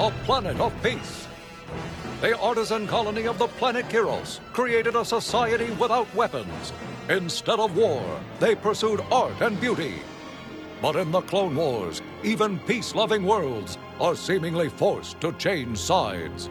a planet of peace. The artisan colony of the planet Kiros created a society without weapons. Instead of war, they pursued art and beauty. But in the Clone Wars, even peace loving worlds are seemingly forced to change sides.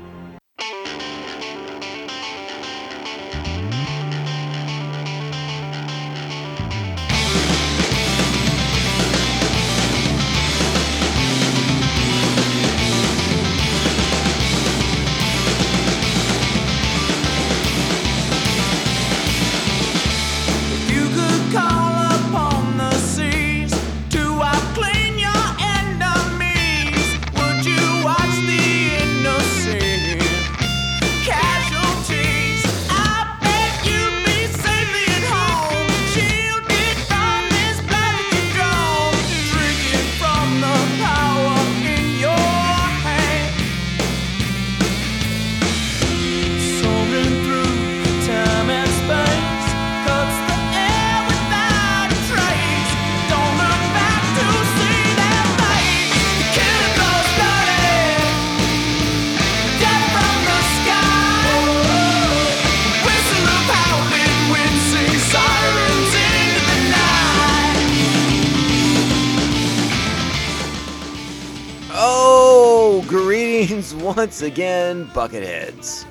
Once again, Bucketheads.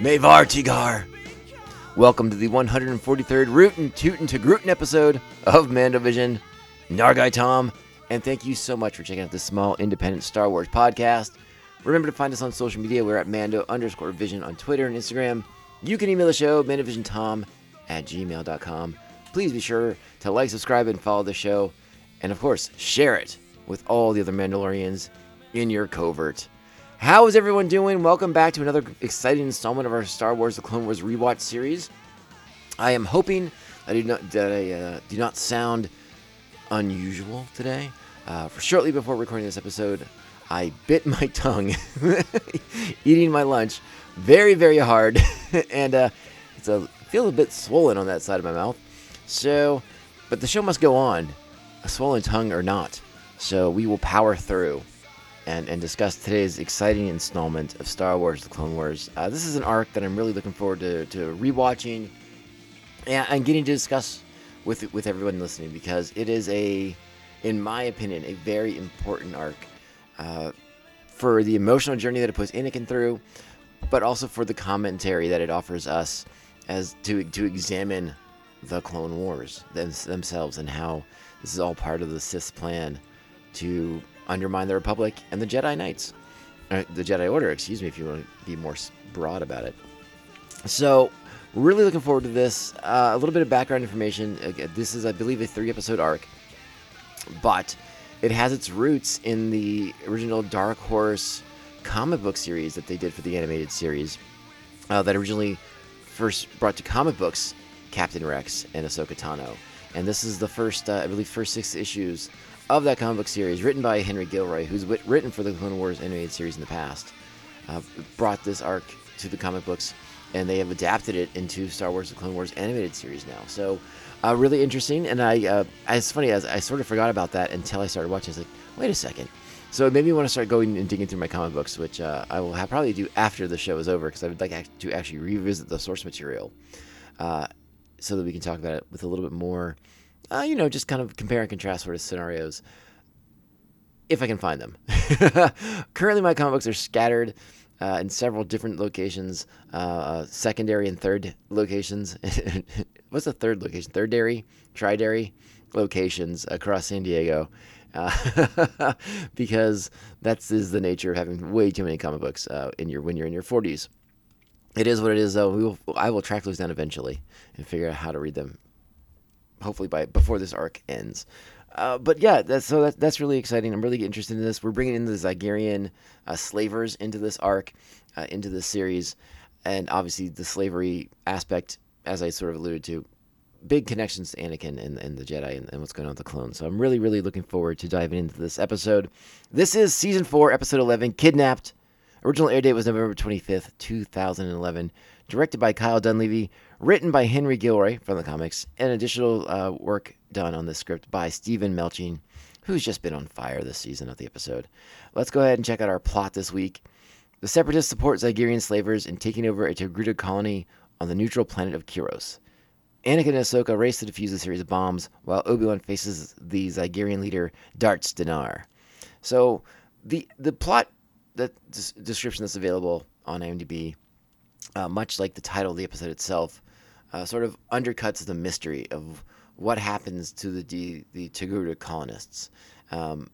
Mavar Tigar. Welcome to the 143rd Rootin' Tootin' to Grootin' episode of Mandovision. Nargai Tom, and thank you so much for checking out this small independent Star Wars podcast. Remember to find us on social media. We're at Mando underscore Vision on Twitter and Instagram. You can email the show, mandovisiontom at gmail.com. Please be sure to like, subscribe, and follow the show. And of course, share it with all the other Mandalorians in your covert. How is everyone doing? Welcome back to another exciting installment of our Star Wars: The Clone Wars rewatch series. I am hoping I do not that I uh, do not sound unusual today. Uh, for shortly before recording this episode, I bit my tongue eating my lunch very very hard, and uh, it's a feel a bit swollen on that side of my mouth. So, but the show must go on, a swollen tongue or not. So we will power through and, and discuss today's exciting installment of Star Wars: The Clone Wars. Uh, this is an arc that I'm really looking forward to, to rewatching and, and getting to discuss with with everyone listening because it is a, in my opinion, a very important arc uh, for the emotional journey that it puts Anakin through, but also for the commentary that it offers us as to to examine the Clone Wars them, themselves and how this is all part of the Sith's plan to undermine the Republic and the Jedi Knights, uh, the Jedi Order. Excuse me, if you want to be more broad about it. So, really looking forward to this. Uh, a little bit of background information. This is, I believe, a three-episode arc, but it has its roots in the original Dark Horse comic book series that they did for the animated series. Uh, that originally first brought to comic books Captain Rex and Ahsoka Tano. And this is the first, uh, I believe, first six issues of that comic book series, written by Henry Gilroy, who's written for the Clone Wars animated series in the past. Uh, brought this arc to the comic books, and they have adapted it into Star Wars: The Clone Wars animated series now. So, uh, really interesting. And I, uh, it's funny as I sort of forgot about that until I started watching. I was like, wait a second. So it made me want to start going and digging through my comic books, which uh, I will have, probably do after the show is over because I would like to actually revisit the source material, uh, so that we can talk about it with a little bit more, uh, you know, just kind of compare and contrast sort of scenarios if I can find them. Currently, my comic books are scattered uh, in several different locations, uh, uh, secondary and third locations. What's the third location? Third dairy, tri dairy locations across San Diego. Uh, because that's is the nature of having way too many comic books uh, in your when you're in your 40s. It is what it is, though. We will, I will track those down eventually and figure out how to read them. Hopefully by before this arc ends. Uh, but yeah, that's so that, that's really exciting. I'm really interested in this. We're bringing in the Zygerian uh, slavers into this arc, uh, into this series, and obviously the slavery aspect, as I sort of alluded to, big connections to Anakin and, and the Jedi and, and what's going on with the clones. So I'm really, really looking forward to diving into this episode. This is season four, episode 11, Kidnapped. Original air date was November 25th, 2011. Directed by Kyle Dunlevy, written by Henry Gilroy from the comics, and additional uh, work done on the script by Steven Melching who's just been on fire this season of the episode. Let's go ahead and check out our plot this week. The Separatists support Zygerian slavers in taking over a Togruta colony on the neutral planet of Kiros. Anakin and Ahsoka race to defuse a series of bombs, while Obi-Wan faces the Zygerian leader Darts Dinar. So, the the plot des- description that's available on IMDb, uh, much like the title of the episode itself, uh, sort of undercuts the mystery of what happens to the the, the Togruta colonists. Um,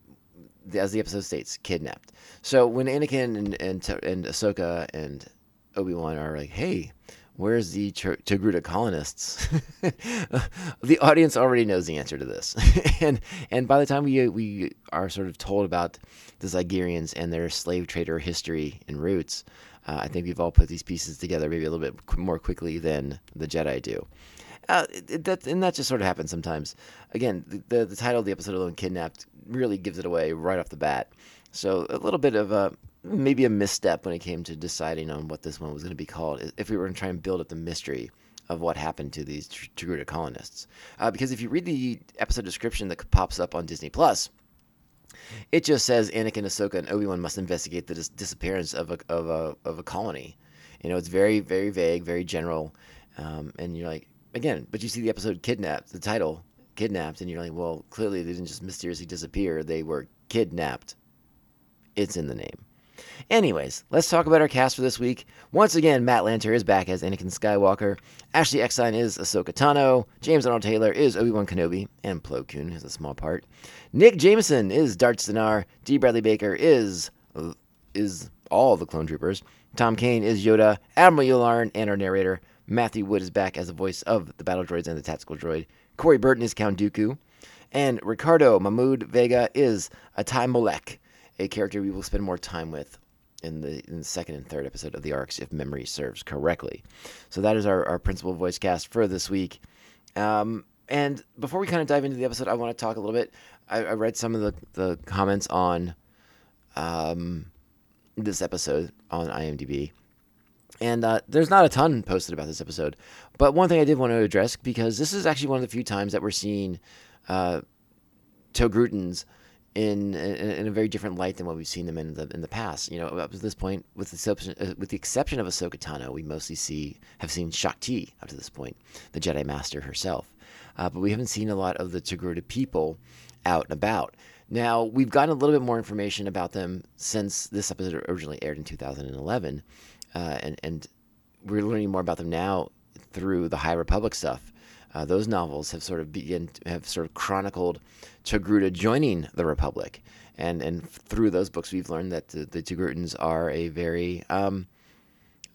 as the episode states, kidnapped. So when Anakin and and, and Ahsoka and Obi Wan are like, "Hey, where's the Togruta colonists?" the audience already knows the answer to this, and and by the time we we are sort of told about the Zygerians and their slave trader history and roots, uh, I think we've all put these pieces together maybe a little bit qu- more quickly than the Jedi do. Uh, that and that just sort of happens sometimes. Again, the, the the title of the episode alone, "Kidnapped," really gives it away right off the bat. So a little bit of a maybe a misstep when it came to deciding on what this one was going to be called. If we were going to try and build up the mystery of what happened to these Tr- Togruta colonists, uh, because if you read the episode description that pops up on Disney Plus, it just says Anakin, Ahsoka, and Obi Wan must investigate the dis- disappearance of a of a of a colony. You know, it's very very vague, very general, um, and you're like, again, but you see the episode "Kidnapped," the title "Kidnapped," and you're like, well, clearly they didn't just mysteriously disappear; they were kidnapped. It's in the name. Anyways, let's talk about our cast for this week. Once again, Matt Lanter is back as Anakin Skywalker. Ashley Eckstein is Ahsoka Tano. James Arnold Taylor is Obi-Wan Kenobi. And Plo Koon has a small part. Nick Jameson is Darth Dinar. D. Bradley Baker is is all the clone troopers. Tom Kane is Yoda. Admiral Yularen and our narrator. Matthew Wood is back as the voice of the battle droids and the tactical droid. Corey Burton is Count Dooku. And Ricardo Mahmoud Vega is Atai Molec, a character we will spend more time with in the in the second and third episode of the arcs, if memory serves correctly. So that is our, our principal voice cast for this week. Um, and before we kind of dive into the episode, I want to talk a little bit. I, I read some of the, the comments on um, this episode on IMDb. And uh, there's not a ton posted about this episode. But one thing I did want to address, because this is actually one of the few times that we're seeing uh, in, in in a very different light than what we've seen them in the in the past. You know, up to this point, with the uh, with the exception of Ahsoka Tano, we mostly see have seen Shaak Ti up to this point, the Jedi Master herself. Uh, but we haven't seen a lot of the Togruta people out and about. Now we've gotten a little bit more information about them since this episode originally aired in 2011, uh, and and we're learning more about them now through the High Republic stuff. Uh, those novels have sort of begin have sort of chronicled Togruta joining the Republic, and and through those books we've learned that the, the Togrutans are a very um,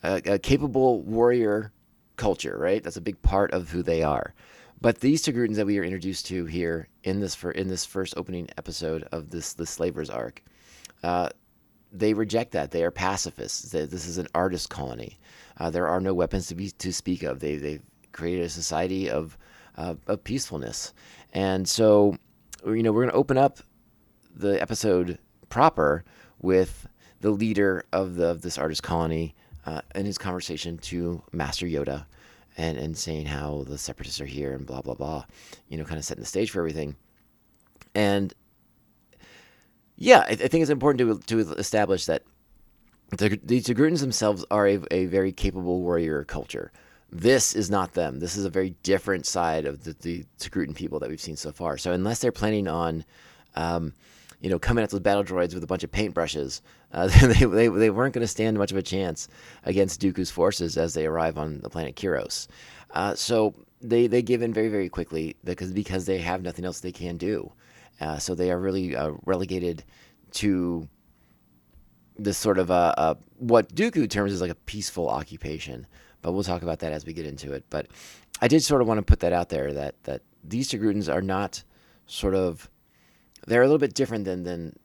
a, a capable warrior culture. Right, that's a big part of who they are. But these Togrutans that we are introduced to here in this for in this first opening episode of this the Slavers arc, uh, they reject that. They are pacifists. They, this is an artist colony. Uh, there are no weapons to be to speak of. They they've created a society of uh, of peacefulness, and so you know we're going to open up the episode proper with the leader of the of this artist colony uh, his conversation to Master Yoda, and and saying how the separatists are here and blah blah blah, you know, kind of setting the stage for everything, and yeah, I, I think it's important to to establish that the, the themselves are a, a very capable warrior culture. This is not them. This is a very different side of the, the Togrutan people that we've seen so far. So unless they're planning on, um, you know, coming at those battle droids with a bunch of paintbrushes, uh, they, they, they weren't going to stand much of a chance against Dooku's forces as they arrive on the planet Kiros. Uh, so they, they give in very, very quickly because, because they have nothing else they can do. Uh, so they are really uh, relegated to this sort of uh, uh, what Dooku terms as like a peaceful occupation. But we'll talk about that as we get into it. But I did sort of want to put that out there that that these Togrutans are not sort of they're a little bit different than than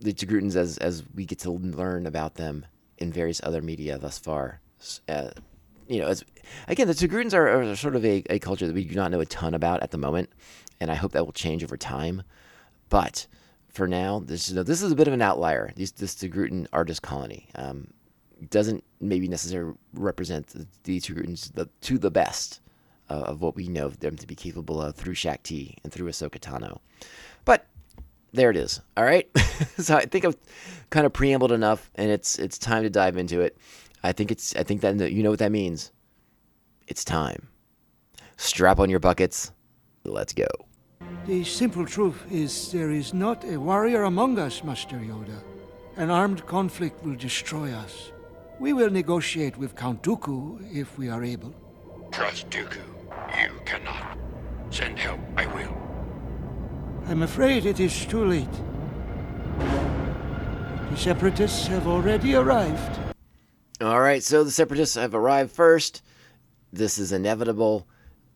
the Togrutans as as we get to learn about them in various other media thus far. Uh, you know, as again, the Togrutans are, are sort of a, a culture that we do not know a ton about at the moment, and I hope that will change over time. But for now, this is this is a bit of an outlier. This this Togrutan artist colony um, doesn't maybe necessarily represent the, Togrutans the, to the best uh, of what we know them to be capable of through Shaak Ti and through Ahsoka Tano. But there it is. All right. so I think I've kind of preambled enough, and it's it's time to dive into it. I think it's I think that you know what that means. It's time. Strap on your buckets. Let's go. The simple truth is there is not a warrior among us, Master Yoda. An armed conflict will destroy us. We will negotiate with Count Dooku if we are able. Trust Dooku. You cannot. Send help. I will. I'm afraid it is too late. The Separatists have already arrived. All right, so the Separatists have arrived first. This is inevitable.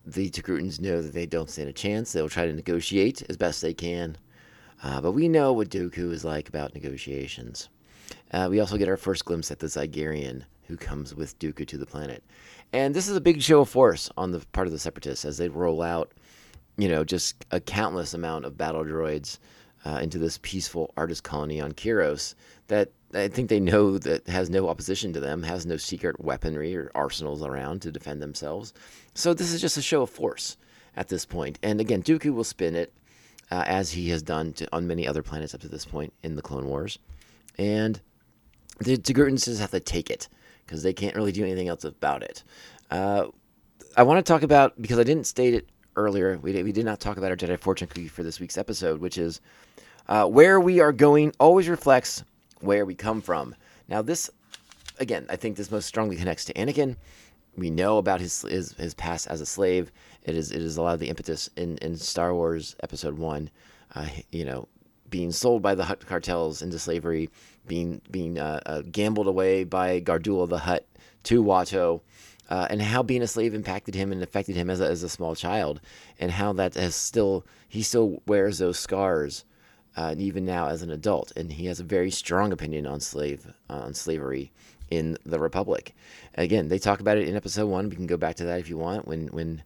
The Togrutans know that they don't stand a chance. They'll try to negotiate as best they can. Uh, but we know what Dooku is like about negotiations. Uh, we also get our first glimpse at the Zygerian who comes with Dooku to the planet. And this is a big show of force on the part of the Separatists as they roll out, you know, just a countless amount of battle droids uh, into this peaceful artist colony on Kiros that I think they know that has no opposition to them, has no secret weaponry or arsenals around to defend themselves. So this is just a show of force at this point. And again, Dooku will spin it uh, as he has done to, on many other planets up to this point in the Clone Wars. And the just have to take it because they can't really do anything else about it. Uh, I want to talk about, because I didn't state it earlier, we did, we did not talk about our Jedi Fortune Cookie for this week's episode, which is uh, where we are going always reflects where we come from. Now, this, again, I think this most strongly connects to Anakin. We know about his his, his past as a slave. It is it is a lot of the impetus in, in Star Wars Episode One. Uh, you know, being sold by the Hutt cartels into slavery, being being uh, uh, gambled away by Gardulla the Hutt to Watto, uh, and how being a slave impacted him and affected him as a, as a small child, and how that has still he still wears those scars uh, even now as an adult, and he has a very strong opinion on slave on slavery in the Republic. Again, they talk about it in Episode One. We can go back to that if you want. When when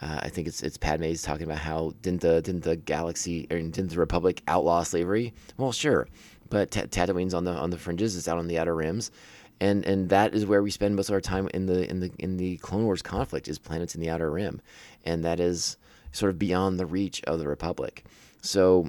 uh, I think it's it's Padme's talking about how didn't the didn't the galaxy or didn't the Republic outlaw slavery? Well, sure, but T- Tatooine's on the on the fringes. It's out on the outer rims. And, and that is where we spend most of our time in the in the in the Clone Wars conflict is planets in the outer rim, and that is sort of beyond the reach of the Republic. So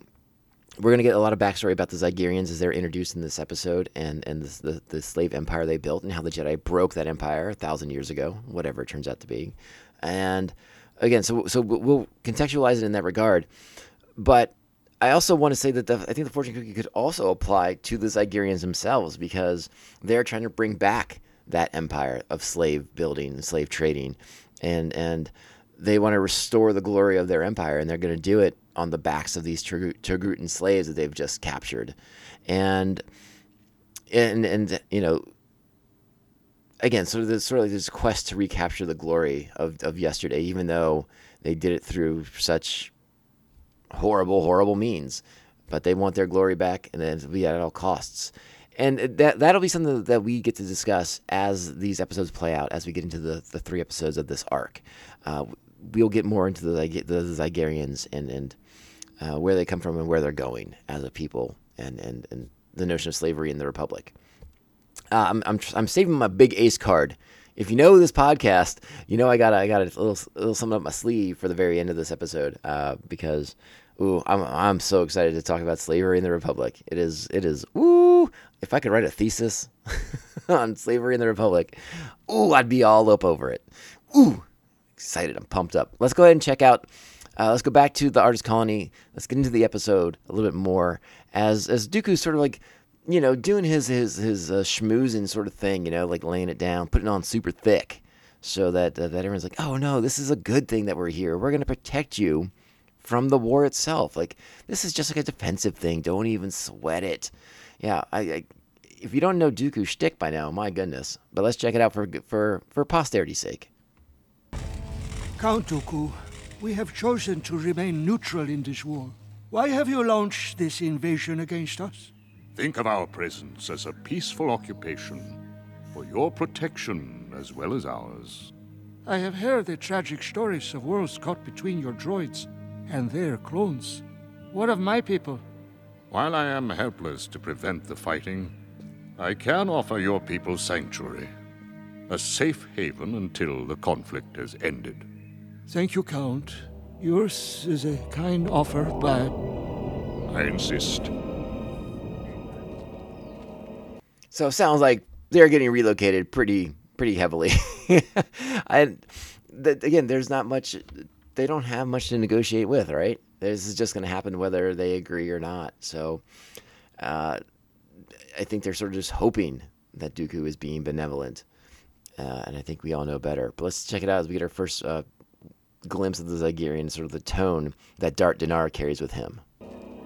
we're going to get a lot of backstory about the Zygerians as they're introduced in this episode and, and this, the, the slave empire they built and how the Jedi broke that empire a thousand years ago, whatever it turns out to be. And again, so, so we'll contextualize it in that regard. But I also want to say that the, I think the fortune cookie could also apply to the Zygerians themselves because they're trying to bring back that empire of slave building, and slave trading, and and they want to restore the glory of their empire, and they're going to do it on the backs of these Togrutan slaves that they've just captured, and and and you know, again, sort of this sort of this quest to recapture the glory of of yesterday, even though they did it through such horrible, horrible means, but they want their glory back, and it'll be at all costs. And that that'll be something that we get to discuss as these episodes play out, as we get into the, the three episodes of this arc. Uh, we'll get more into the the Zygerians and and uh, where they come from and where they're going as a people, and and and the notion of slavery in the Republic. Uh, I'm, I'm I'm saving my big ace card. If you know this podcast, you know I got I got a little, little something up my sleeve for the very end of this episode uh, because ooh I'm I'm so excited to talk about slavery in the Republic. It is it is ooh if I could write a thesis on slavery in the Republic, ooh I'd be all up over it. Ooh excited. I'm pumped up. Let's go ahead and check out. Uh, let's go back to the artist colony. Let's get into the episode a little bit more as as Dooku's sort of like, you know, doing his his his uh, schmoozing sort of thing. You know, like laying it down, putting on super thick, so that uh, that everyone's like, oh no, this is a good thing that we're here. We're gonna protect you from the war itself. Like this is just like a defensive thing. Don't even sweat it. Yeah, I, I if you don't know Dooku shtick by now, my goodness. But let's check it out for for for posterity's sake. Count Dooku, we have chosen to remain neutral in this war. Why have you launched this invasion against us? Think of our presence as a peaceful occupation for your protection as well as ours. I have heard the tragic stories of worlds caught between your droids and their clones. What of my people? While I am helpless to prevent the fighting, I can offer your people sanctuary, a safe haven until the conflict has ended. Thank you, Count. Yours is a kind offer, but I insist. So it sounds like they're getting relocated pretty pretty heavily. I th- again, there's not much. They don't have much to negotiate with, right? This is just going to happen whether they agree or not. So, uh, I think they're sort of just hoping that Dooku is being benevolent, uh, and I think we all know better. But let's check it out as we get our first uh, glimpse of the Zygerian, sort of the tone that Dart Dinar carries with him.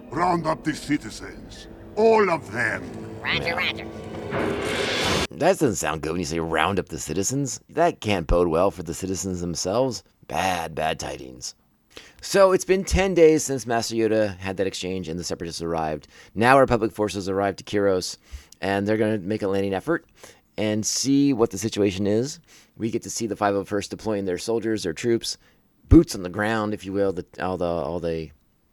Round up the citizens. All of them. Roger, roger. That doesn't sound good when you say round up the citizens. That can't bode well for the citizens themselves. Bad, bad tidings. So it's been 10 days since Master Yoda had that exchange and the Separatists arrived. Now our Republic forces arrived to Kiros, and they're going to make a landing effort and see what the situation is. We get to see the 501st deploying their soldiers, their troops, boots on the ground, if you will, the, all the all the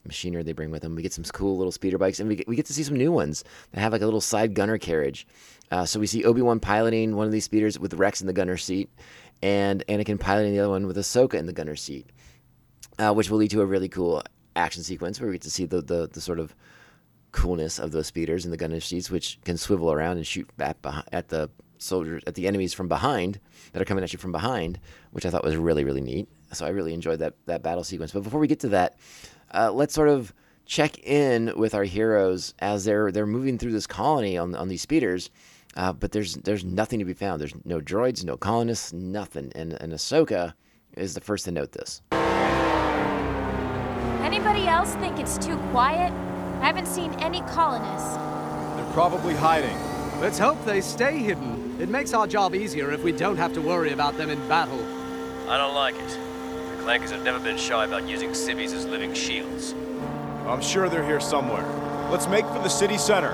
machinery they bring with them. We get some cool little speeder bikes, and we get, we get to see some new ones that have like a little side gunner carriage. Uh, so we see Obi Wan piloting one of these speeders with Rex in the gunner seat, and Anakin piloting the other one with Ahsoka in the gunner seat, uh, which will lead to a really cool action sequence where we get to see the the, the sort of coolness of those speeders in the gunner seats, which can swivel around and shoot back at the soldiers at the enemies from behind that are coming at you from behind, which I thought was really really neat. So I really enjoyed that that battle sequence. But before we get to that, uh, let's sort of check in with our heroes as they're they're moving through this colony on on these speeders. Uh, but there's there's nothing to be found. There's no droids, no colonists, nothing. And and Ahsoka is the first to note this. Anybody else think it's too quiet? I haven't seen any colonists. They're probably hiding. Let's hope they stay hidden. It makes our job easier if we don't have to worry about them in battle. I don't like it. The Clankers have never been shy about using civvies as living shields. I'm sure they're here somewhere. Let's make for the city center.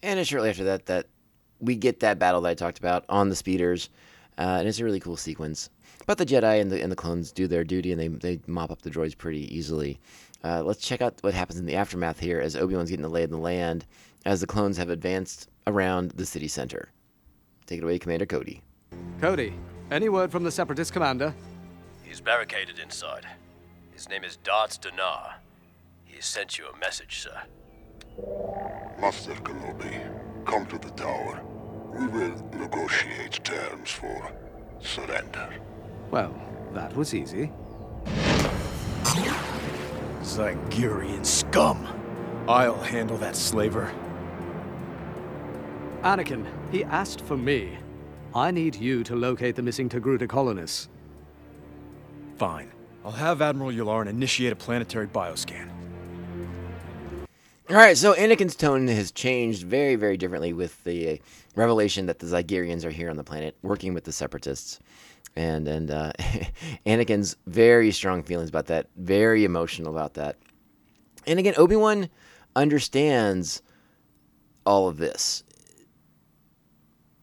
And it's shortly after that that we get that battle that I talked about on the speeders, uh, and it's a really cool sequence. But the Jedi and the and the clones do their duty, and they they mop up the droids pretty easily. Uh, let's check out what happens in the aftermath here as Obi Wan's getting the lay of the land as the clones have advanced around the city center. Take it away, Commander Cody. Cody, any word from the Separatist commander? He's barricaded inside. His name is Darts Dinar. He has sent you a message, sir. Master Kenobi, come to the tower. We will negotiate terms for surrender. Well, that was easy. Zygerian scum. I'll handle that slaver. Anakin, he asked for me. I need you to locate the missing Togruta colonists. Fine. I'll have Admiral Yularen initiate a planetary bioscan. All right, so Anakin's tone has changed very, very differently with the uh, revelation that the Zygerians are here on the planet, working with the Separatists, and and uh, Anakin's very strong feelings about that, very emotional about that. And again, Obi Wan understands all of this,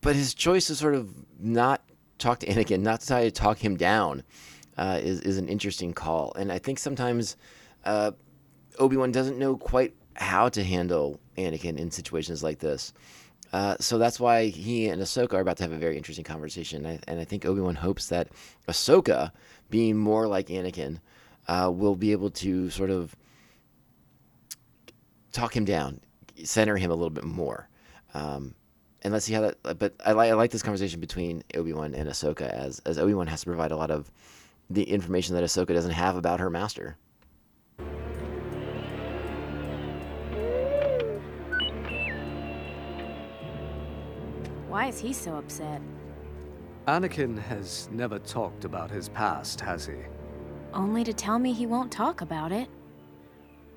but his choice to sort of not talk to Anakin, not to try to talk him down, uh, is is an interesting call. And I think sometimes uh, Obi Wan doesn't know quite how to handle Anakin in situations like this. Uh, so that's why he and Ahsoka are about to have a very interesting conversation. I, and I think Obi Wan hopes that Ahsoka, being more like Anakin, uh, will be able to sort of talk him down, center him a little bit more. Um, and let's see how that. But I, li- I like this conversation between Obi Wan and Ahsoka, as as Obi Wan has to provide a lot of the information that Ahsoka doesn't have about her master. Why is he so upset? Anakin has never talked about his past, has he? Only to tell me he won't talk about it.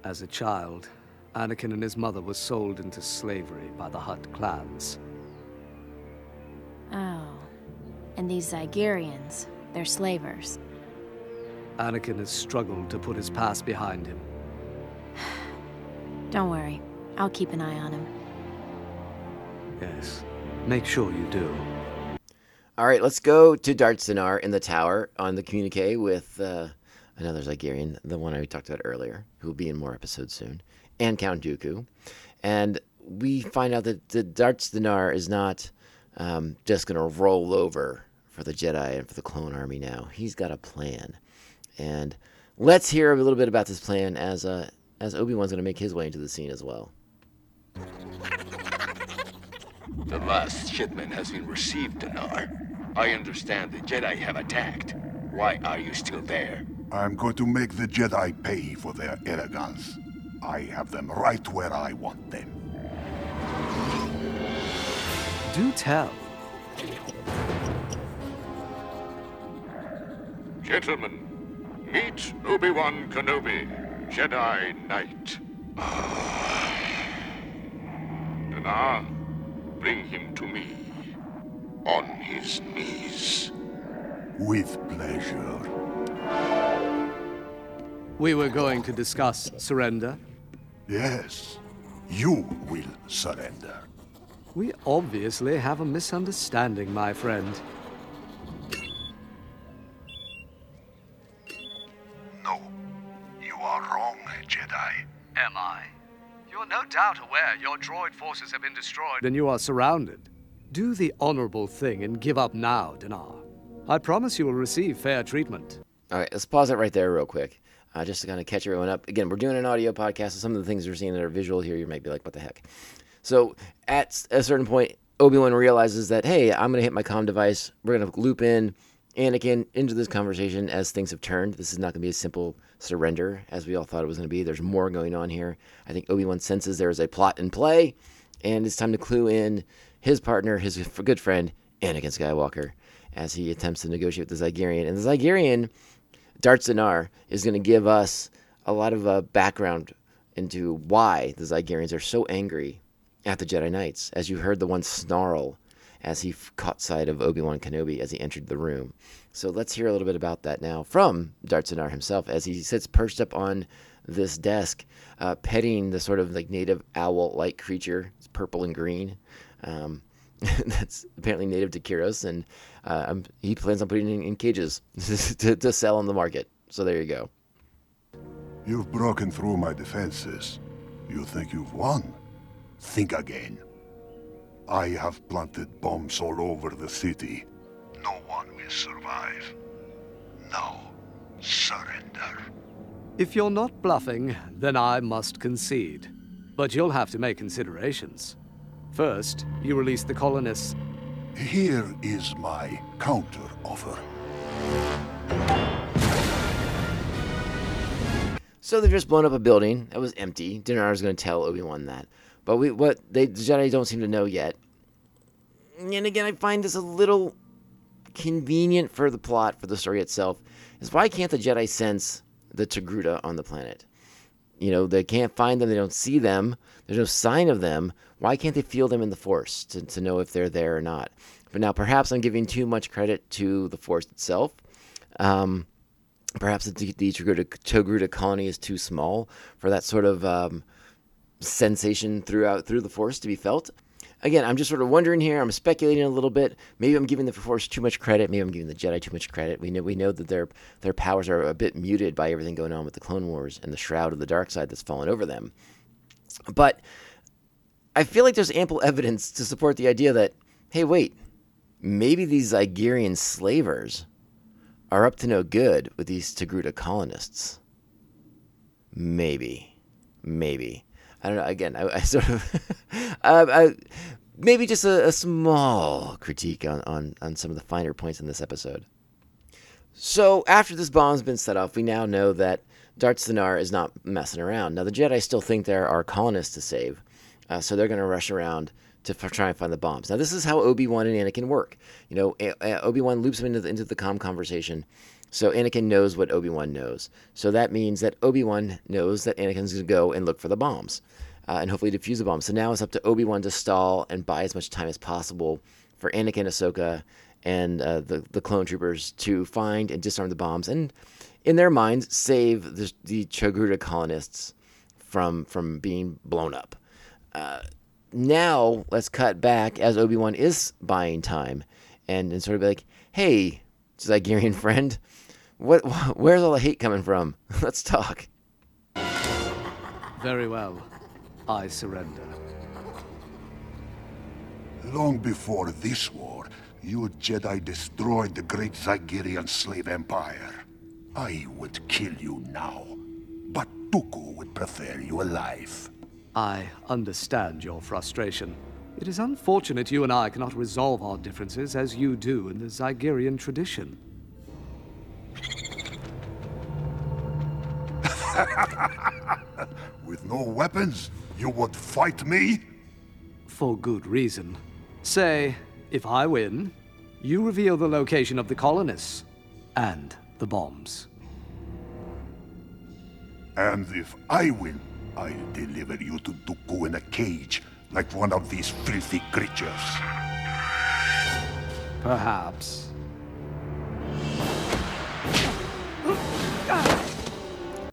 As a child, Anakin and his mother were sold into slavery by the Hutt clans. Oh. And these Zygerians, they're slavers. Anakin has struggled to put his past behind him. Don't worry, I'll keep an eye on him. Yes, make sure you do. All right, let's go to Darth Dinar in the tower on the communique with uh, another Zygerian, the one I talked about earlier, who will be in more episodes soon, and Count Dooku. And we find out that the Darth Dinar is not um, just going to roll over for the Jedi and for the clone army now. He's got a plan. And let's hear a little bit about this plan as uh, as Obi Wan's going to make his way into the scene as well. The last shipment has been received, Dinar. I understand the Jedi have attacked. Why are you still there? I'm going to make the Jedi pay for their arrogance. I have them right where I want them. Do tell. Gentlemen, meet Obi-Wan Kenobi, Jedi Knight. Dinar, bring him to me. On his knees. With pleasure. We were going to discuss surrender. Yes, you will surrender. We obviously have a misunderstanding, my friend. No, you are wrong, Jedi. Am I? You're no doubt aware your droid forces have been destroyed and you are surrounded. Do the honorable thing and give up now, Dinar. I promise you will receive fair treatment. All right, let's pause it right there, real quick, uh, just to kind of catch everyone up. Again, we're doing an audio podcast, so some of the things we're seeing that are visual here, you might be like, what the heck? So, at a certain point, Obi Wan realizes that, hey, I'm going to hit my comm device. We're going to loop in Anakin into this conversation as things have turned. This is not going to be a simple surrender as we all thought it was going to be. There's more going on here. I think Obi Wan senses there is a plot in play, and it's time to clue in his partner, his good friend, Anakin Skywalker, as he attempts to negotiate with the Zygerian. And the Zygerian, Darth Dinar, is going to give us a lot of uh, background into why the Zygerians are so angry at the Jedi Knights, as you heard the one snarl as he f- caught sight of Obi Wan Kenobi as he entered the room. So let's hear a little bit about that now from Darth Dinar himself as he sits perched up on this desk, uh, petting the sort of like native owl-like creature. It's purple and green. Um, that's apparently native to Kiros, and uh, um, he plans on putting it in, in cages to, to sell on the market. So there you go. You've broken through my defenses. You think you've won? Think again. I have planted bombs all over the city. No one will survive. Now, surrender. If you're not bluffing, then I must concede. But you'll have to make considerations. First, you release the colonists. Here is my counter offer. So they've just blown up a building that was empty. Dinar's going to tell Obi Wan that, but we what they the Jedi don't seem to know yet. And again, I find this a little convenient for the plot for the story itself. Is why can't the Jedi sense the Togruta on the planet? You know, they can't find them. They don't see them. There's no sign of them. Why can't they feel them in the Force to, to know if they're there or not? But now, perhaps I'm giving too much credit to the Force itself. Um, perhaps the, the Togruta, Togruta colony is too small for that sort of um, sensation throughout through the Force to be felt. Again, I'm just sort of wondering here. I'm speculating a little bit. Maybe I'm giving the Force too much credit. Maybe I'm giving the Jedi too much credit. We know we know that their their powers are a bit muted by everything going on with the Clone Wars and the shroud of the dark side that's fallen over them. But I feel like there's ample evidence to support the idea that, hey, wait, maybe these Zygerian slavers are up to no good with these Togruta colonists. Maybe, maybe. I don't know. Again, I, I sort of, uh, I, maybe just a, a small critique on, on on some of the finer points in this episode. So after this bomb's been set off, we now know that Darth Dinar is not messing around. Now the Jedi still think there are colonists to save, uh, so they're going to rush around to f- try and find the bombs. Now this is how Obi Wan and Anakin work. You know, a- Obi Wan loops him into the, into the calm conversation, so Anakin knows what Obi Wan knows. So that means that Obi Wan knows that Anakin's going to go and look for the bombs, uh, and hopefully defuse the bombs. So now it's up to Obi Wan to stall and buy as much time as possible for Anakin, Ahsoka, and uh, the the clone troopers to find and disarm the bombs, and in their minds save the, the Togruta colonists from from being blown up. Uh, now let's cut back as Obi Wan is buying time, and, and sort of be like, "Hey, Zygerian friend, what? Where's all the hate coming from? let's talk." Very well. I surrender. Long before this war, you Jedi destroyed the great Zygerian slave empire. I would kill you now, but Dooku would prefer you alive. I understand your frustration. It is unfortunate you and I cannot resolve our differences as you do in the Zygerian tradition. With no weapons, you would fight me? For good reason. Say, if I win, you reveal the location of the colonists and the bombs. And if I win, I'll deliver you to Dooku in a cage, like one of these filthy creatures. Perhaps.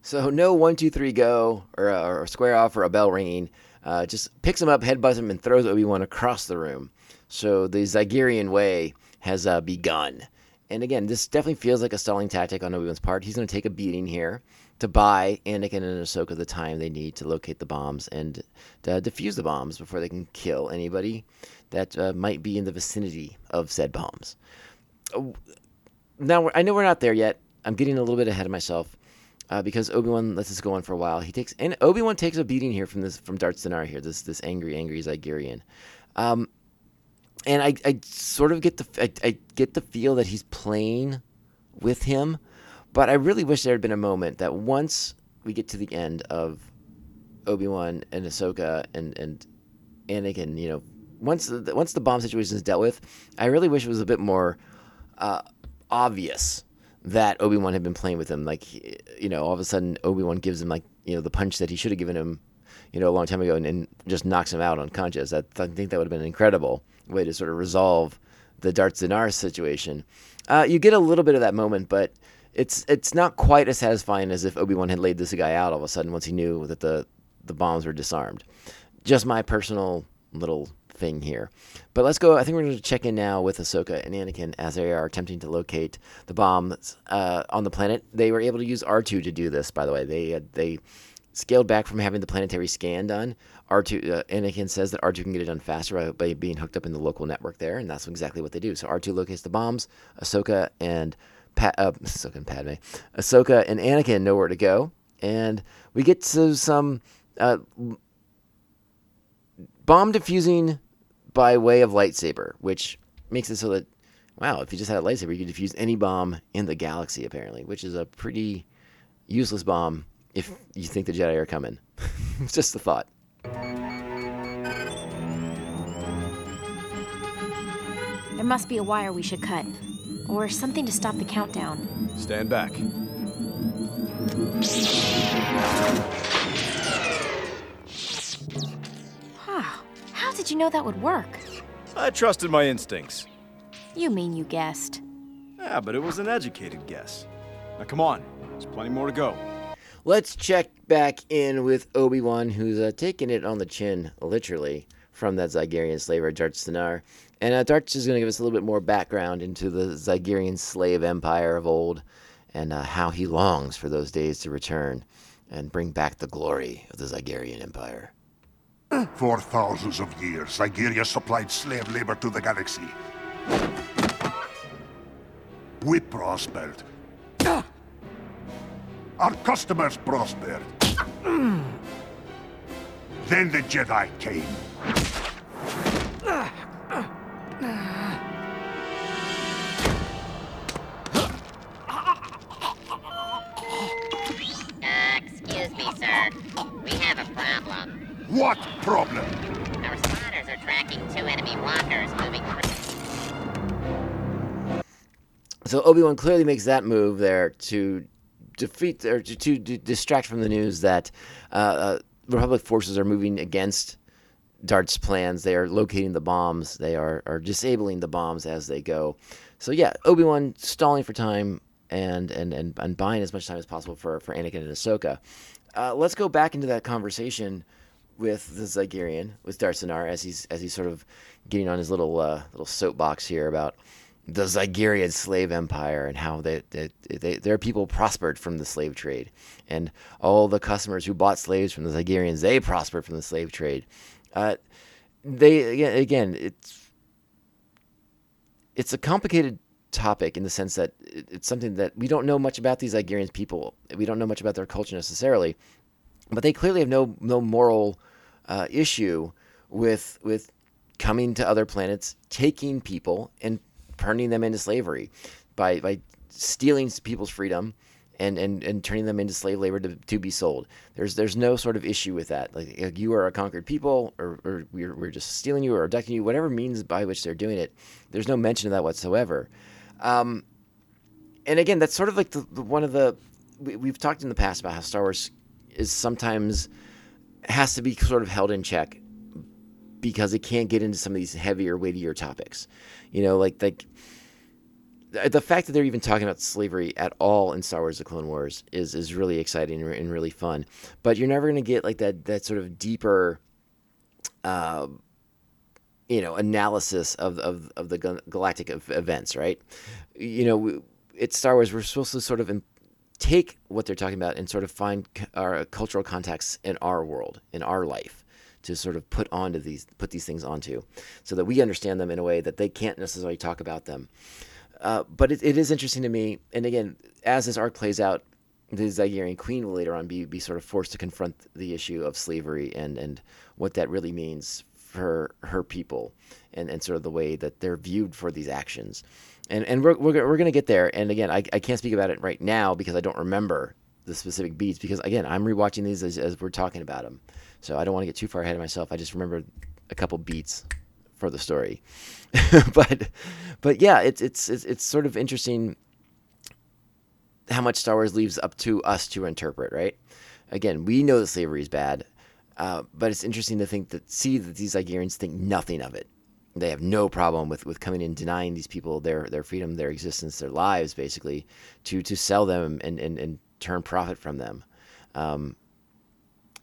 So no one, two, three, go, or, uh, or square off, or a bell ringing. Uh, just picks him up, headbutts him, and throws Obi Wan across the room. So the Zygerian way has uh, begun. And again, this definitely feels like a stalling tactic on Obi Wan's part. He's going to take a beating here to buy Anakin and Ahsoka the time they need to locate the bombs and uh, defuse the bombs before they can kill anybody that uh, might be in the vicinity of said bombs. Oh, Now I know we're not there yet. I'm getting a little bit ahead of myself uh, because Obi Wan lets this go on for a while. He takes and Obi Wan takes a beating here from this from Darth Dinar here. This this angry angry Zygerian. Um, and I, I sort of get the I, I get the feel that he's playing with him, but I really wish there had been a moment that once we get to the end of Obi Wan and Ahsoka and and Anakin, you know, once the, once the bomb situation is dealt with, I really wish it was a bit more uh, obvious that Obi Wan had been playing with him. Like, you know, all of a sudden Obi Wan gives him like you know the punch that he should have given him, you know, a long time ago, and, and just knocks him out unconscious. I, I think that would have been an incredible way to sort of resolve the Darth Dinar situation. Uh, you get a little bit of that moment, but it's it's not quite as satisfying as if Obi Wan had laid this guy out all of a sudden once he knew that the the bombs were disarmed. Just my personal little thing here. But let's go. I think we're going to check in now with Ahsoka and Anakin as they are attempting to locate the bombs uh, on the planet. They were able to use R2 to do this, by the way. They, uh, they scaled back from having the planetary scan done. R2, uh, Anakin says that R2 can get it done faster by, being hooked up in the local network there, and that's exactly what they do. So R2 locates the bombs. Ahsoka and pa- uh, Ahsoka and Padme, Ahsoka and Anakin know where to go, and we get to some uh, bomb diffusing by way of lightsaber, which makes it so that wow, if you just had a lightsaber, you could defuse any bomb in the galaxy, apparently, which is a pretty useless bomb if you think the Jedi are coming. it's just a thought. There must be a wire we should cut. Or something to stop the countdown. Stand back. Did you know that would work? I trusted my instincts. You mean you guessed. Yeah, but it was an educated guess. Now come on, there's plenty more to go. Let's check back in with Obi Wan, who's uh, taking it on the chin, literally, from that Zygerian slaver, Darth Dinar. And uh, Darth is going to give us a little bit more background into the Zygerian slave empire of old and uh, how he longs for those days to return and bring back the glory of the Zygerian empire. For thousands of years, Zygeria supplied slave labor to the galaxy. We prospered. Our customers prospered. Then the Jedi came. So Obi Wan clearly makes that move there to defeat or to, to, distract from the news that uh, uh, Republic forces are moving against Dart's plans. They are locating the bombs. They are, are disabling the bombs as they go. So yeah, Obi Wan stalling for time and, and and and buying as much time as possible for for Anakin and Ahsoka. Uh, let's go back into that conversation with the Zygerian, with Darcinar, as he's as he's sort of getting on his little uh, little soapbox here about the Zygerian slave empire and how they, they, they, their people prospered from the slave trade, and all the customers who bought slaves from the Zygerians they prospered from the slave trade. Uh, they again, it's it's a complicated topic in the sense that it's something that we don't know much about these Zygerian people. We don't know much about their culture necessarily. but they clearly have no no moral uh, issue with with coming to other planets, taking people and turning them into slavery by by stealing people's freedom and, and, and turning them into slave labor to, to be sold. There's there's no sort of issue with that. Like if you are a conquered people, or, or we're, we're just stealing you or abducting you, whatever means by which they're doing it. There's no mention of that whatsoever. Um, and again, that's sort of like the, the one of the we, we've talked in the past about how Star Wars is sometimes has to be sort of held in check because it can't get into some of these heavier, weightier topics. You know, like like the fact that they're even talking about slavery at all in Star Wars: The Clone Wars is is really exciting and really fun. But you're never going to get like that that sort of deeper, uh, you know, analysis of of, of the galactic events, right? You know, it's Star Wars. We're supposed to sort of take what they're talking about and sort of find our cultural context in our world, in our life to sort of put onto these put these things onto so that we understand them in a way that they can't necessarily talk about them uh, but it, it is interesting to me, and again, as this arc plays out, the Zygerrian queen will later on be, be sort of forced to confront the issue of slavery and, and what that really means for her people and, and sort of the way that they're viewed for these actions. And, and we're, we're, we're going to get there. And again, I, I can't speak about it right now because I don't remember the specific beats because, again, I'm rewatching these as, as we're talking about them. So I don't want to get too far ahead of myself. I just remember a couple beats for the story. but but yeah, it's, it's it's it's sort of interesting how much Star Wars leaves up to us to interpret, right? Again, we know that slavery is bad, uh, but it's interesting to think that see that these Zygerrians think nothing of it. They have no problem with, with coming and denying these people their their freedom, their existence, their lives, basically, to to sell them and and, and turn profit from them. Um,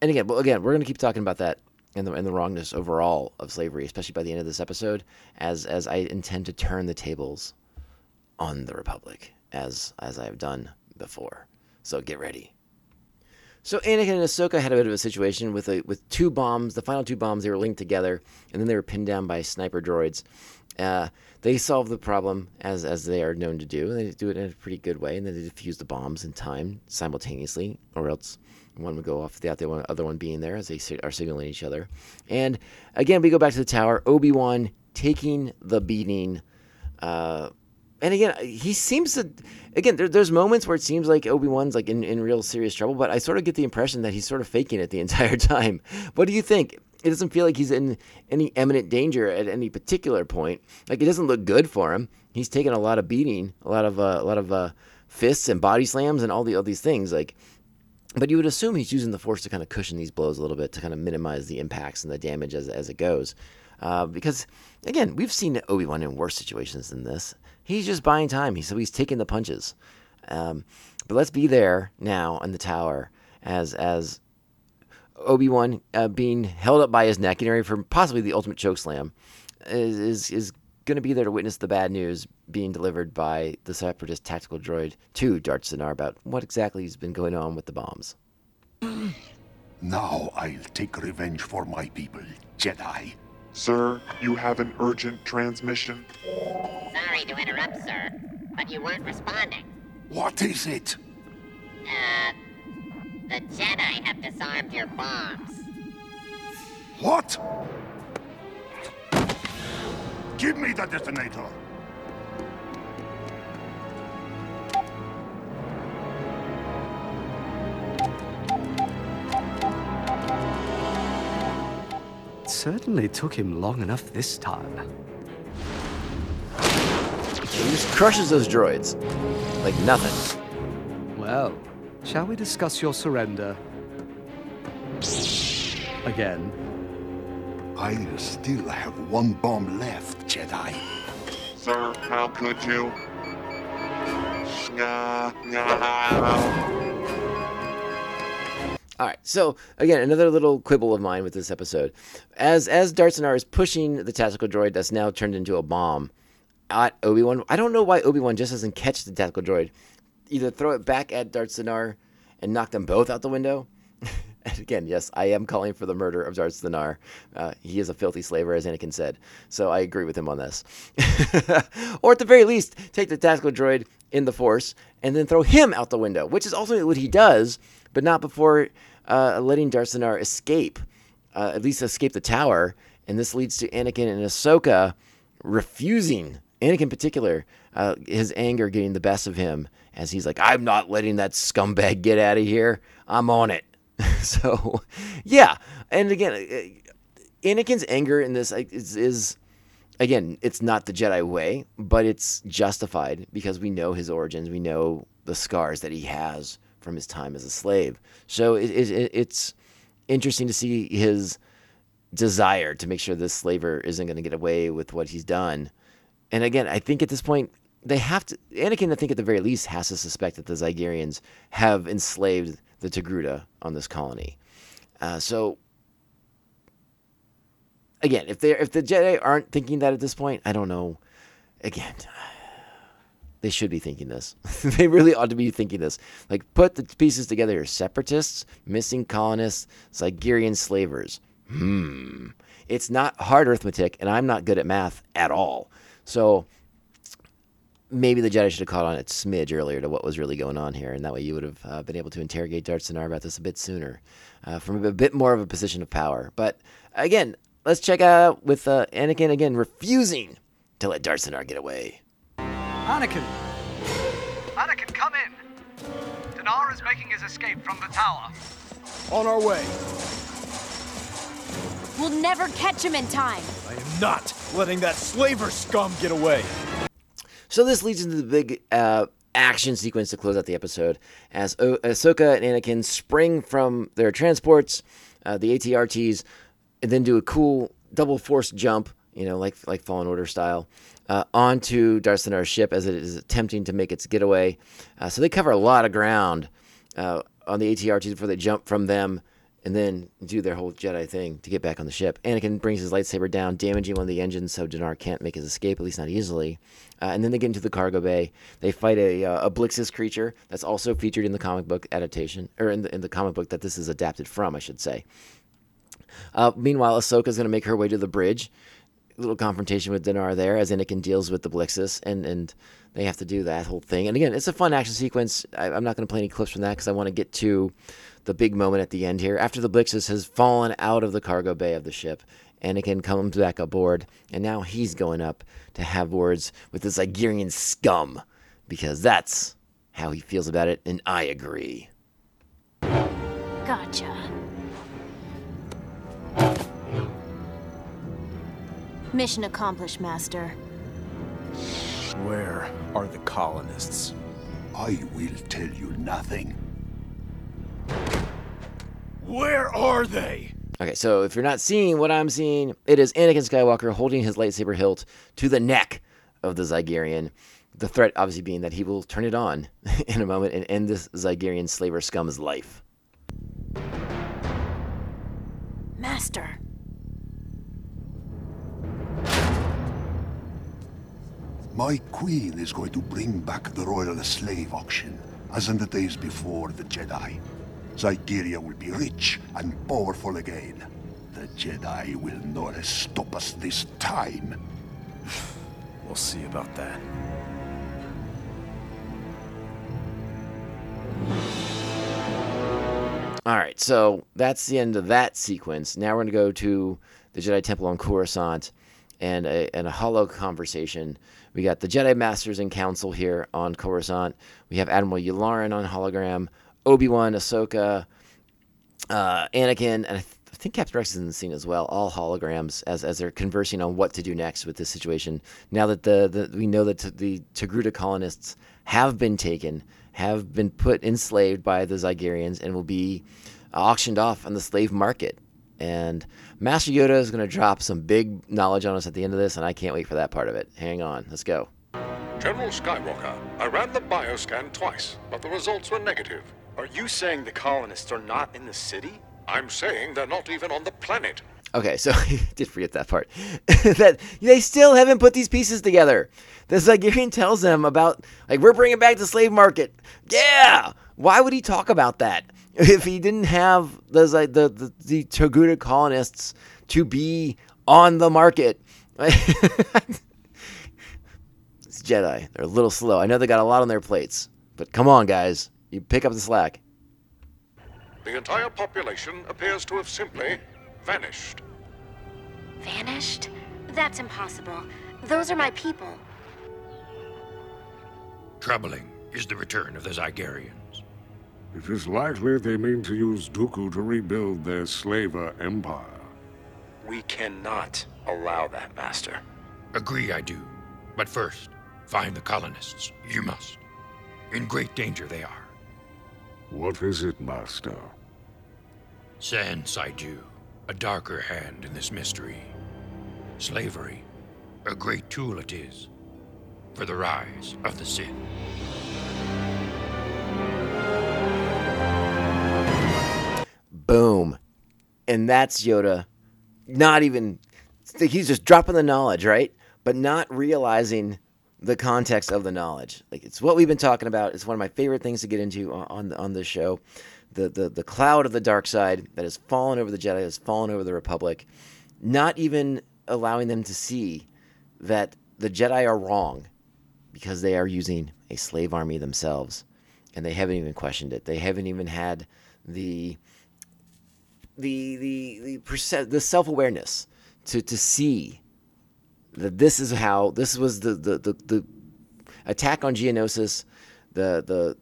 and again, well, again, we're going to keep talking about that and the, and the wrongness overall of slavery, especially by the end of this episode, as as I intend to turn the tables on the Republic, as as I have done before. So get ready. So Anakin and Ahsoka had a bit of a situation with a, with two bombs. The final two bombs they were linked together, and then they were pinned down by sniper droids. Uh, they solve the problem as as they are known to do. They do it in a pretty good way, and then they defuse the bombs in time simultaneously, or else one would go off without the other one being there as they are signaling each other. And again, we go back to the tower. Obi Wan taking the beating. Uh, and again, he seems to. Again, there, there's moments where it seems like Obi Wan's like in, in real serious trouble, but I sort of get the impression that he's sort of faking it the entire time. What do you think? It doesn't feel like he's in any imminent danger at any particular point. Like it doesn't look good for him. He's taken a lot of beating, a lot of uh, a lot of uh, fists and body slams and all the all these things. Like but you would assume he's using the force to kind of cushion these blows a little bit to kind of minimize the impacts and the damage as, as it goes. Uh, because, again, we've seen Obi Wan in worse situations than this. He's just buying time. He, so he's taking the punches. Um, but let's be there now in the tower as as Obi Wan uh, being held up by his neck, getting ready for possibly the ultimate choke slam, is is, is going to be there to witness the bad news being delivered by the separatist tactical droid to Darth Dinar about what exactly has been going on with the bombs. Now I'll take revenge for my people, Jedi. Sir, you have an urgent transmission. Sorry to interrupt, sir, but you weren't responding. What is it? Uh, the Jedi have disarmed your bombs. What? Give me the detonator! It certainly took him long enough this time. He just crushes those droids. Like nothing. Well, shall we discuss your surrender? Again. I still have one bomb left, Jedi. Sir, how could you? All right. So again, another little quibble of mine with this episode, as as Darth Dinar is pushing the tactical droid that's now turned into a bomb at Obi Wan. I don't know why Obi Wan just doesn't catch the tactical droid, either throw it back at Darth Dinar and knock them both out the window, and again, yes, I am calling for the murder of Darth. Uh, he is a filthy slaver, as Anakin said. So I agree with him on this. or at the very least, take the tactical droid in the Force and then throw him out the window, which is ultimately what he does, but not before uh, letting Darth Dinar escape, uh, at least escape the tower. And this leads to Anakin and Ahsoka refusing, Anakin in particular, uh, his anger getting the best of him as he's like, I'm not letting that scumbag get out of here. I'm on it. so, yeah. And again, uh, Anakin's anger in this is, is, again, it's not the Jedi way, but it's justified because we know his origins. We know the scars that he has from his time as a slave. So it, it, it's interesting to see his desire to make sure this slaver isn't going to get away with what he's done. And again, I think at this point, they have to. Anakin, I think at the very least, has to suspect that the Zygerrians have enslaved the Togruta on this colony. Uh, so, again, if they if the Jedi aren't thinking that at this point, I don't know. Again, they should be thinking this. they really ought to be thinking this. Like, put the pieces together here: separatists, missing colonists, Zygerrian slavers. Hmm. It's not hard arithmetic, and I'm not good at math at all. So maybe the Jedi should have caught on a smidge earlier to what was really going on here, and that way you would have uh, been able to interrogate Darth Dinar about this a bit sooner, uh, from a bit more of a position of power. But again, let's check out with uh, Anakin again refusing to let Darth Dinar get away. Anakin! Anakin, come in! Dinar is making his escape from the tower. On our way. We'll never catch him in time. I am not letting that slaver scum get away. So this leads into the big uh, action sequence to close out the episode as o- Ahsoka and Anakin spring from their transports, uh, the AT-RTs, and then do a cool double force jump, you know, like like Fallen Order style, uh, onto Darth Dinar's ship as it is attempting to make its getaway. Uh, so they cover a lot of ground uh, on the AT-RTs before they jump from them and then do their whole Jedi thing to get back on the ship. Anakin brings his lightsaber down, damaging one of the engines so Dinar can't make his escape, at least not easily. Uh, and then they get into the cargo bay. They fight a, uh, a Blixus creature that's also featured in the comic book adaptation, or in the, in the comic book that this is adapted from, I should say. Uh, meanwhile, Ahsoka's going to make her way to the bridge. little confrontation with Dinar there as Anakin deals with the Blixus, and, and they have to do that whole thing. And again, it's a fun action sequence. I, I'm not going to play any clips from that because I want to get to the big moment at the end here. After the Blixus has fallen out of the cargo bay of the ship, Anakin comes back aboard, and now he's going up to have words with the Zygerrian scum because that's how he feels about it, and I agree. Gotcha. Mission accomplished, Master. Where are the colonists? I will tell you nothing. Where are they? Okay, so if you're not seeing what I'm seeing, it is Anakin Skywalker holding his lightsaber hilt to the neck of the Zygerrian. The threat, obviously, being that he will turn it on in a moment and end this Zygerrian slaver scum's life. Master. My queen is going to bring back the royal slave auction, as in the days before the Jedi. Zygeria will be rich and powerful again. The Jedi will not stop us this time. We'll see about that. All right, so that's the end of that sequence. Now we're going to go to the Jedi Temple on Coruscant and a, and a hollow conversation. We got the Jedi Masters in Council here on Coruscant. We have Admiral Yularen on hologram, Obi Wan, Ahsoka, uh, Anakin, and I, th- I think Captain Rex is in the scene as well. All holograms as, as they're conversing on what to do next with this situation. Now that the, the we know that t- the Togruta colonists have been taken, have been put enslaved by the Zygerrians, and will be auctioned off on the slave market. And Master Yoda is going to drop some big knowledge on us at the end of this, and I can't wait for that part of it. Hang on, let's go. General Skywalker, I ran the bioscan twice, but the results were negative. Are you saying the colonists are not in the city? I'm saying they're not even on the planet. Okay, so I did forget that part. that they still haven't put these pieces together. The Zygerrian tells them about like we're bringing back the slave market. Yeah, why would he talk about that if he didn't have the Zy- the the, the Togruta colonists to be on the market? it's Jedi. They're a little slow. I know they got a lot on their plates, but come on, guys, you pick up the slack. The entire population appears to have simply vanished. Vanished? That's impossible. Those are my people. Troubling is the return of the Zygerrians. It is likely they mean to use Dooku to rebuild their slaver empire. We cannot allow that, Master. Agree, I do. But first, find the colonists. You must. In great danger they are. What is it, Master? San do. a darker hand in this mystery. Slavery, a great tool it is for the rise of the Sith. Boom. And that's Yoda not even he's just dropping the knowledge, right? But not realizing the context of the knowledge. Like it's what we've been talking about. It's one of my favorite things to get into on on, this show. The, the the cloud of the dark side that has fallen over the Jedi, has fallen over the Republic, not even allowing them to see that the Jedi are wrong because they are using a slave army themselves, and they haven't even questioned it. They haven't even had the the the the the self awareness to to see that this is how this was the the the, the attack on Geonosis, the the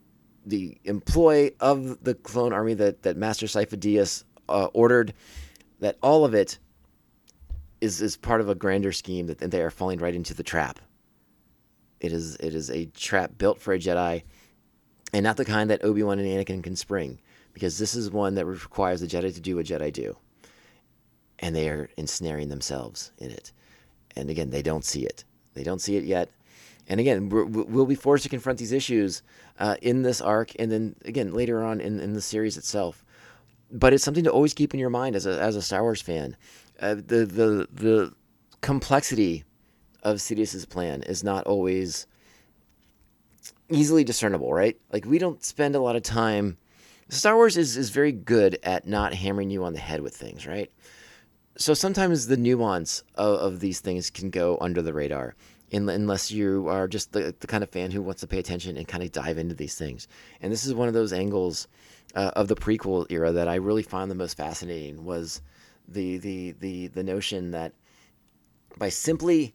the employ of the clone army that that Master Sifo Dyas uh, ordered, that all of it is is part of a grander scheme that they are falling right into the trap. It is it is a trap built for a Jedi, and not the kind that Obi Wan and Anakin can spring because this is one that requires the Jedi to do what Jedi do. And they are ensnaring themselves in it. And again, they don't see it. They don't see it yet. And again, we'll be forced to confront these issues uh, in this arc and then again later on in, in the series itself. But it's something to always keep in your mind as a, as a Star Wars fan. Uh, the, the, the complexity of Sidious's plan is not always easily discernible, right? Like, we don't spend a lot of time Star Wars is, is very good at not hammering you on the head with things, right? So sometimes the nuance of, of these things can go under the radar in, unless you are just the, the kind of fan who wants to pay attention and kind of dive into these things. And this is one of those angles uh, of the prequel era that I really found the most fascinating was the, the, the, the notion that by simply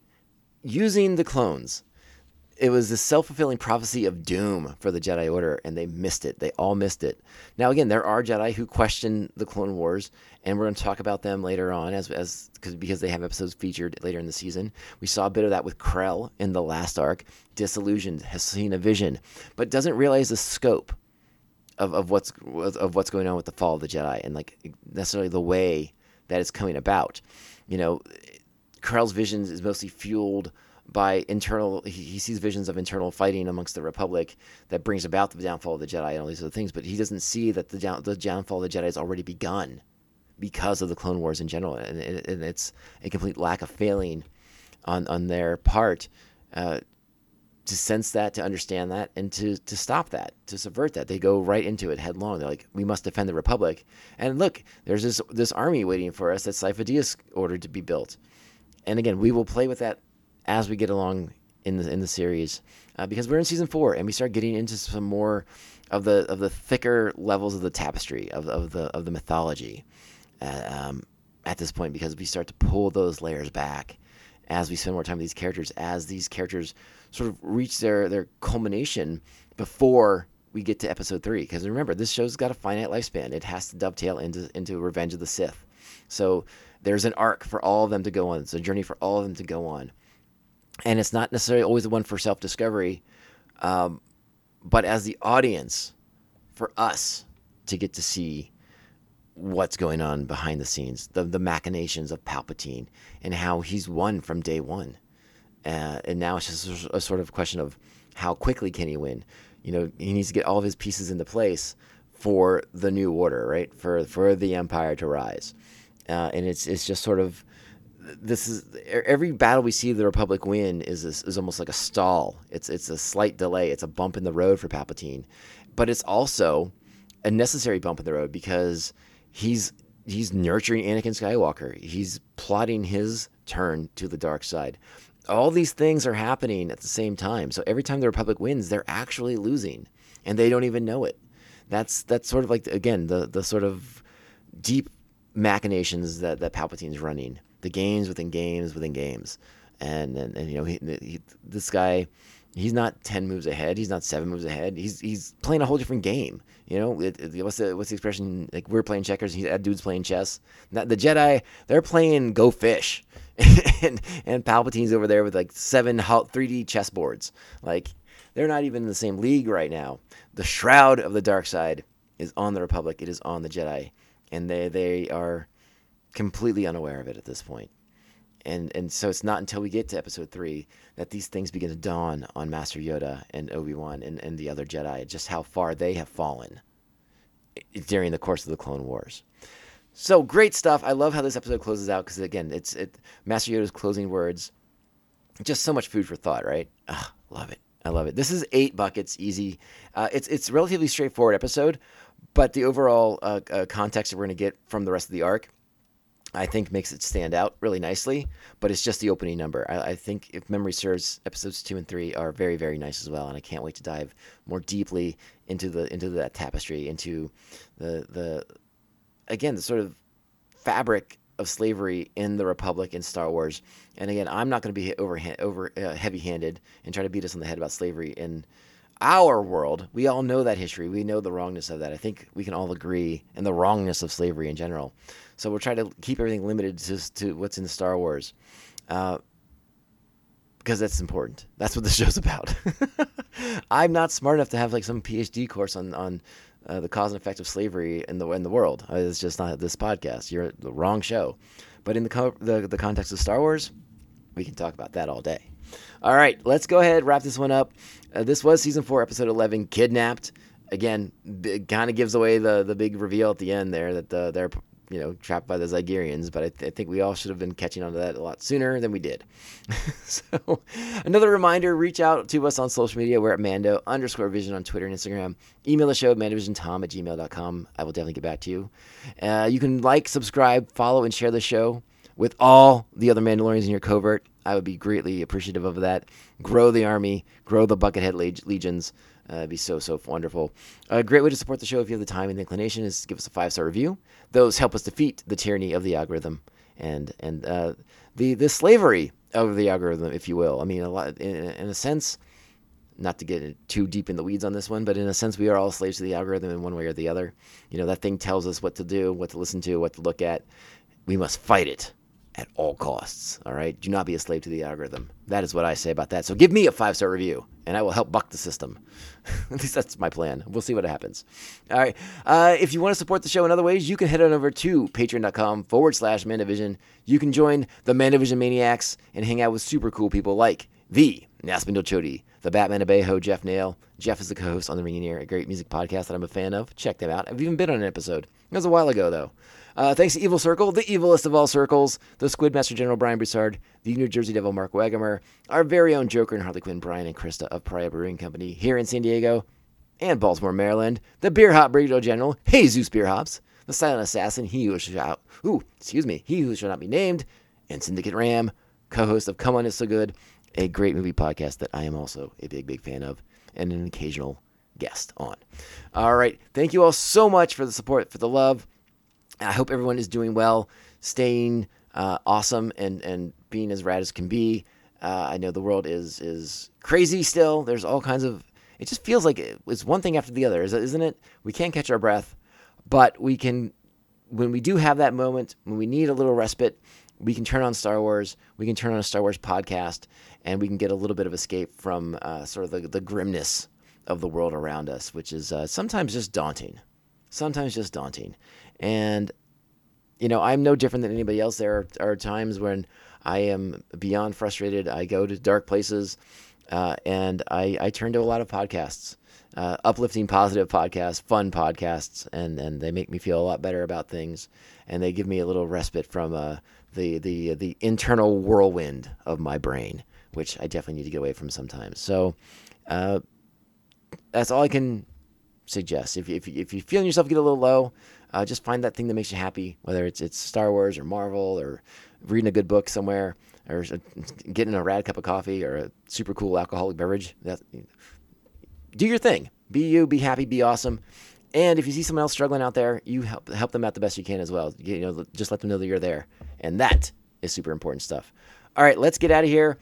using the clones it was the self-fulfilling prophecy of doom for the Jedi Order, and they missed it. They all missed it. Now, again, there are Jedi who question the Clone Wars, and we're going to talk about them later on, as as cause, because they have episodes featured later in the season. We saw a bit of that with Krell in the last arc. Disillusioned, has seen a vision, but doesn't realize the scope of, of what's of what's going on with the fall of the Jedi, and like necessarily the way that it's coming about. You know, Krell's visions is mostly fueled by internal he, sees visions of internal fighting amongst the republic that brings about the downfall of the jedi and all these other things but he doesn't see that the, down, the downfall of the jedi has already begun because of the clone wars in general. And, and it's a complete lack of failing on on their part uh, to sense that to understand that and to to stop that to subvert that. They go right into it headlong. They're like we must defend the republic. And look there's this this army waiting for us that Sifo Dyas ordered to be built. And again we will play with that as we get along in the in the series, uh, because we're in season four and we start getting into some more of the of the thicker levels of the tapestry of, of the of the mythology uh, um, at this point, because we start to pull those layers back as we spend more time with these characters, as these characters sort of reach their their culmination before we get to episode three. Because remember, this show's got a finite lifespan; it has to dovetail into into Revenge of the Sith. So there's an arc for all of them to go on. It's a journey for all of them to go on and it's not necessarily always the one for self discovery, um, but as the audience, for us to get to see what's going on behind the scenes, the the machinations of Palpatine, and how he's won from day one, uh, and now it's just a sort of question of how quickly can he win. You know, he needs to get all of his pieces into place for the new order, right? For for the Empire to rise, uh, and it's it's just sort of this is every battle we see the Republic win is is almost like a stall. It's it's a slight delay. It's a bump in the road for Palpatine, but it's also a necessary bump in the road because he's he's nurturing Anakin Skywalker. He's plotting his turn to the dark side. All these things are happening at the same time. So every time the Republic wins, they're actually losing, and they don't even know it. That's that's sort of like again the the sort of deep machinations that that Palpatine's running, the games within games within games, and and, and you know he, he, this guy, he's not ten moves ahead, he's not seven moves ahead, he's he's playing a whole different game. You know, it, it- what's the what's the expression? Like we're playing checkers, he, that dude's playing chess. The Jedi, they're playing Go Fish, and and Palpatine's over there with like seven hol- 3D chessboards. Like they're not even in the same league right now. The shroud of the dark side is on the Republic. It is on the Jedi, and they they are completely unaware of it at this point. And and so it's not until we get to Episode three that these things begin to dawn on Master Yoda and Obi Wan and, and the other Jedi just how far they have fallen during the course of the Clone Wars. So great stuff. I love how this episode closes out because again, it's it Master Yoda's closing words. Just so much food for thought, right? Ugh, love it. I love it. This is eight buckets, easy. Uh, it's it's relatively straightforward episode, but the overall uh, uh, context that we're going to get from the rest of the arc, I think, makes it stand out really nicely. But it's just the opening number. I, I think, if memory serves, episodes two and three are very very nice as well, and I can't wait to dive more deeply into the into that tapestry, into the the again the sort of fabric of slavery in the Republic in Star Wars. And again, I'm not going to be over over uh, heavy-handed and try to beat us on the head about slavery in our world. We all know that history. We know the wrongness of that. I think we can all agree and the wrongness of slavery in general. So we'll try to keep everything limited to, to what's in Star Wars. Uh, because that's important. That's what the show's about. I'm not smart enough to have like some PhD course on on uh, the cause and effect of slavery in the in the world. Uh, It's just not this podcast. You're the wrong show. But in the co- the, the context of Star Wars, we can talk about that all day. All right, let's go ahead wrap this one up. Uh, this was season four, episode eleven, kidnapped. Again, kind of gives away the the big reveal at the end there that the, they're you know trapped by the Zygerrians. But I, th- I think we all should have been catching on to that a lot sooner than we did. so another reminder: reach out to us on social media. We're at Mando underscore Vision on Twitter and Instagram. Email the show at mandovisiontom at gmail.com. I will definitely get back to you. Uh, you can like, subscribe, follow, and share the show with all the other Mandalorians in your covert. I would be greatly appreciative of that. Grow the army, grow the Buckethead leg- legions. Uh, it'd be so, so wonderful. A great way to support the show if you have the time and the inclination is to give us a five star review. Those help us defeat the tyranny of the algorithm and and uh, the the slavery of the algorithm, if you will. I mean, a lot in, in a sense, not to get too deep in the weeds on this one, but in a sense, we are all slaves to the algorithm in one way or the other. You know, that thing tells us what to do, what to listen to, what to look at. We must fight it at all costs. All right. Do not be a slave to the algorithm. That is what I say about that. So give me a five star review and I will help buck the system. At least that's my plan. We'll see what happens. All right. Uh, if you want to support the show in other ways, you can head on over to patreon.com forward slash Mandovision. You can join the Mandovision Maniacs and hang out with super cool people like the Naspindle Chodi, the Batman Abejo, Jeff Nail. Jeff is the co host on The Ringing Ear, a great music podcast that I'm a fan of. Check them out. I've even been on an episode. It was a while ago, though. Uh, thanks to Evil Circle, the evilest of all circles, the Squid Master General Brian Broussard, the New Jersey Devil Mark Wagamer, our very own Joker and Harley Quinn Brian and Krista of Pariah Brewing Company here in San Diego and Baltimore, Maryland, the Beer Hop Brigadier General, Jesus Beer Hops, the Silent Assassin, he who shall, ooh, excuse me, he who shall not be named, and Syndicate Ram, co-host of Come On It's So Good, a great movie podcast that I am also a big, big fan of, and an occasional guest on. All right, thank you all so much for the support, for the love. I hope everyone is doing well, staying uh, awesome, and and being as rad as can be. Uh, I know the world is is crazy still. There's all kinds of. It just feels like it's one thing after the other, is- isn't it? We can't catch our breath, but we can. When we do have that moment, when we need a little respite, we can turn on Star Wars. We can turn on a Star Wars podcast, and we can get a little bit of escape from uh, sort of the, the grimness of the world around us, which is uh, sometimes just daunting. Sometimes just daunting. And you know, I'm no different than anybody else. There are, are times when I am beyond frustrated. I go to dark places, uh, and I, I turn to a lot of podcasts, uh, uplifting, positive podcasts, fun podcasts, and, and they make me feel a lot better about things, and they give me a little respite from uh, the the the internal whirlwind of my brain, which I definitely need to get away from sometimes. So. Uh, that's all I can suggest. If if if you feeling yourself get a little low, uh, just find that thing that makes you happy, whether it's it's Star Wars or Marvel or reading a good book somewhere or getting a rad cup of coffee or a super cool alcoholic beverage. That do your thing. Be you. Be happy. Be awesome. And if you see someone else struggling out there, you help help them out the best you can as well. You know, just let them know that you're there, and that is super important stuff. All right, let's get out of here.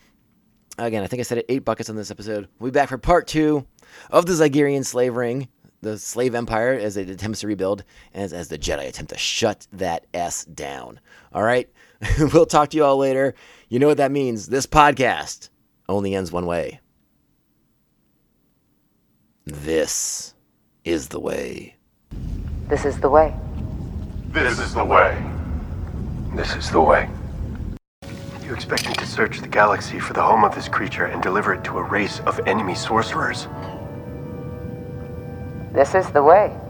Again, I think I said it eight buckets on this episode. We'll be back for part two of the Zygerrian slave ring, the slave empire as it attempts to rebuild, as, as the Jedi attempt to shut that S down. All right, we'll talk to you all later. You know what that means. This podcast only ends one way. This is the way. This is the way. This is the way. This is the way. You expect me to search the galaxy for the home of this creature and deliver it to a race of enemy sorcerers? This is the way.